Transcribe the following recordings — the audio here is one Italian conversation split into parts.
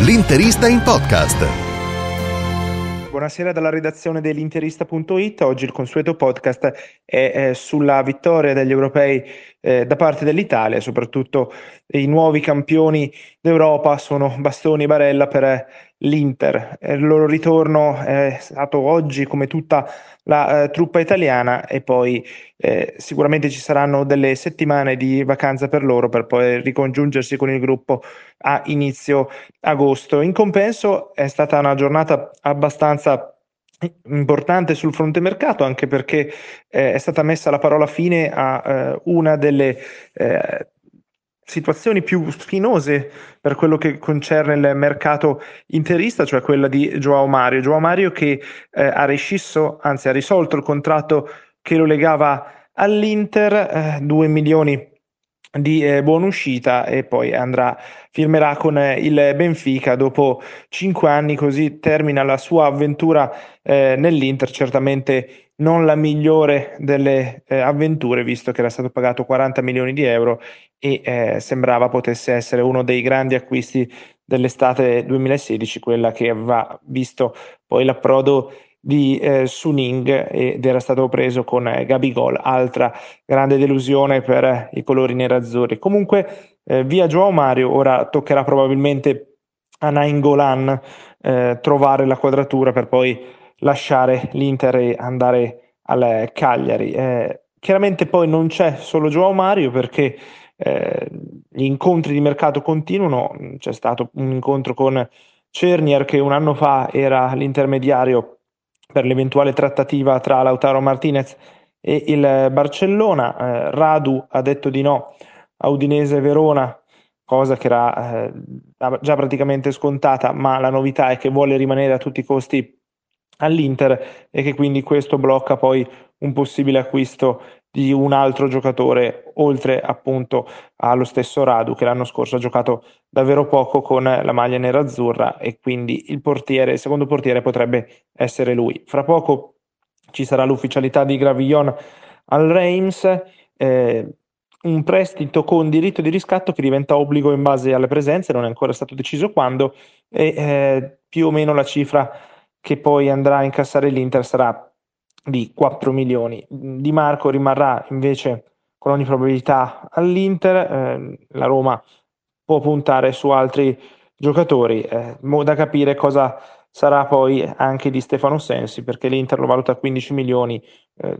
L'interista in podcast. Buonasera dalla redazione dell'Interista.it. Oggi il consueto podcast è, è sulla vittoria degli europei eh, da parte dell'Italia, soprattutto i nuovi campioni d'Europa sono Bastoni e Barella per l'Inter. Il loro ritorno è stato oggi come tutta la eh, truppa italiana e poi eh, sicuramente ci saranno delle settimane di vacanza per loro per poi ricongiungersi con il gruppo a inizio agosto. In compenso è stata una giornata abbastanza importante sul fronte mercato anche perché eh, è stata messa la parola fine a eh, una delle eh, situazioni più spinose per quello che concerne il mercato interista, cioè quella di Joao Mario. Joao Mario che eh, ha rescisso, anzi ha risolto il contratto che lo legava all'Inter, 2 eh, milioni di eh, buona uscita e poi andrà, firmerà con eh, il Benfica dopo cinque anni, così termina la sua avventura eh, nell'Inter, certamente non la migliore delle eh, avventure, visto che era stato pagato 40 milioni di euro e eh, sembrava potesse essere uno dei grandi acquisti dell'estate 2016, quella che aveva visto poi l'approdo di eh, Suning ed era stato preso con eh, Gabigol, altra grande delusione per i colori nerazzurri. Comunque eh, via Joao Mario, ora toccherà probabilmente a Nainggolan eh, trovare la quadratura per poi lasciare l'Inter e andare al Cagliari. Eh, chiaramente poi non c'è solo Joao Mario perché eh, gli incontri di mercato continuano, c'è stato un incontro con Cernier che un anno fa era l'intermediario per l'eventuale trattativa tra Lautaro Martinez e il Barcellona. Eh, Radu ha detto di no a Udinese Verona, cosa che era eh, già praticamente scontata, ma la novità è che vuole rimanere a tutti i costi all'Inter e che quindi questo blocca poi un possibile acquisto di un altro giocatore, oltre appunto allo stesso Radu che l'anno scorso ha giocato davvero poco con la maglia nerazzurra e quindi il portiere, il secondo portiere potrebbe essere lui. Fra poco ci sarà l'ufficialità di Gravillon al Reims, eh, un prestito con diritto di riscatto che diventa obbligo in base alle presenze, non è ancora stato deciso quando, e eh, più o meno la cifra che poi andrà a incassare l'Inter sarà di 4 milioni. Di Marco rimarrà invece con ogni probabilità all'Inter, eh, la Roma può puntare su altri giocatori, eh, da capire cosa sarà poi anche di Stefano Sensi, perché l'Inter lo valuta a 15 milioni, eh,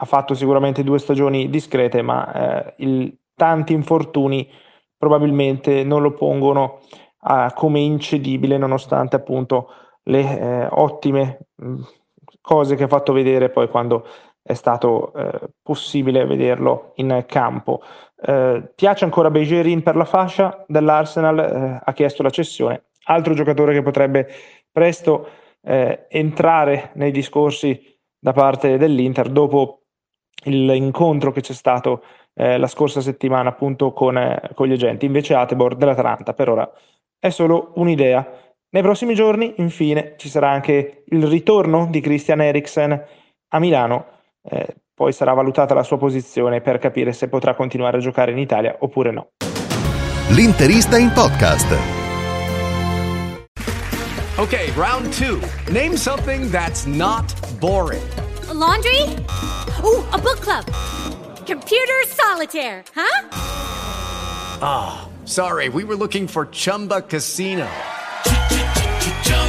ha fatto sicuramente due stagioni discrete, ma eh, il, tanti infortuni probabilmente non lo pongono a, come incedibile, nonostante appunto le eh, ottime mh, cose che ha fatto vedere poi quando è stato eh, possibile vederlo in campo. Eh, piace ancora Bejerin per la fascia dell'Arsenal, eh, ha chiesto la cessione. Altro giocatore che potrebbe presto eh, entrare nei discorsi da parte dell'Inter dopo l'incontro che c'è stato eh, la scorsa settimana appunto con, con gli agenti. Invece Atebor dell'Atalanta per ora è solo un'idea nei prossimi giorni, infine, ci sarà anche il ritorno di Christian Eriksen a Milano, eh, poi sarà valutata la sua posizione per capire se potrà continuare a giocare in Italia oppure no. L'interista in podcast. Ok, round 2. Name something that's not boring. A laundry? Oh, a book club. Computer solitaire, huh? Ah, oh, sorry. We were looking for Chumba Casino.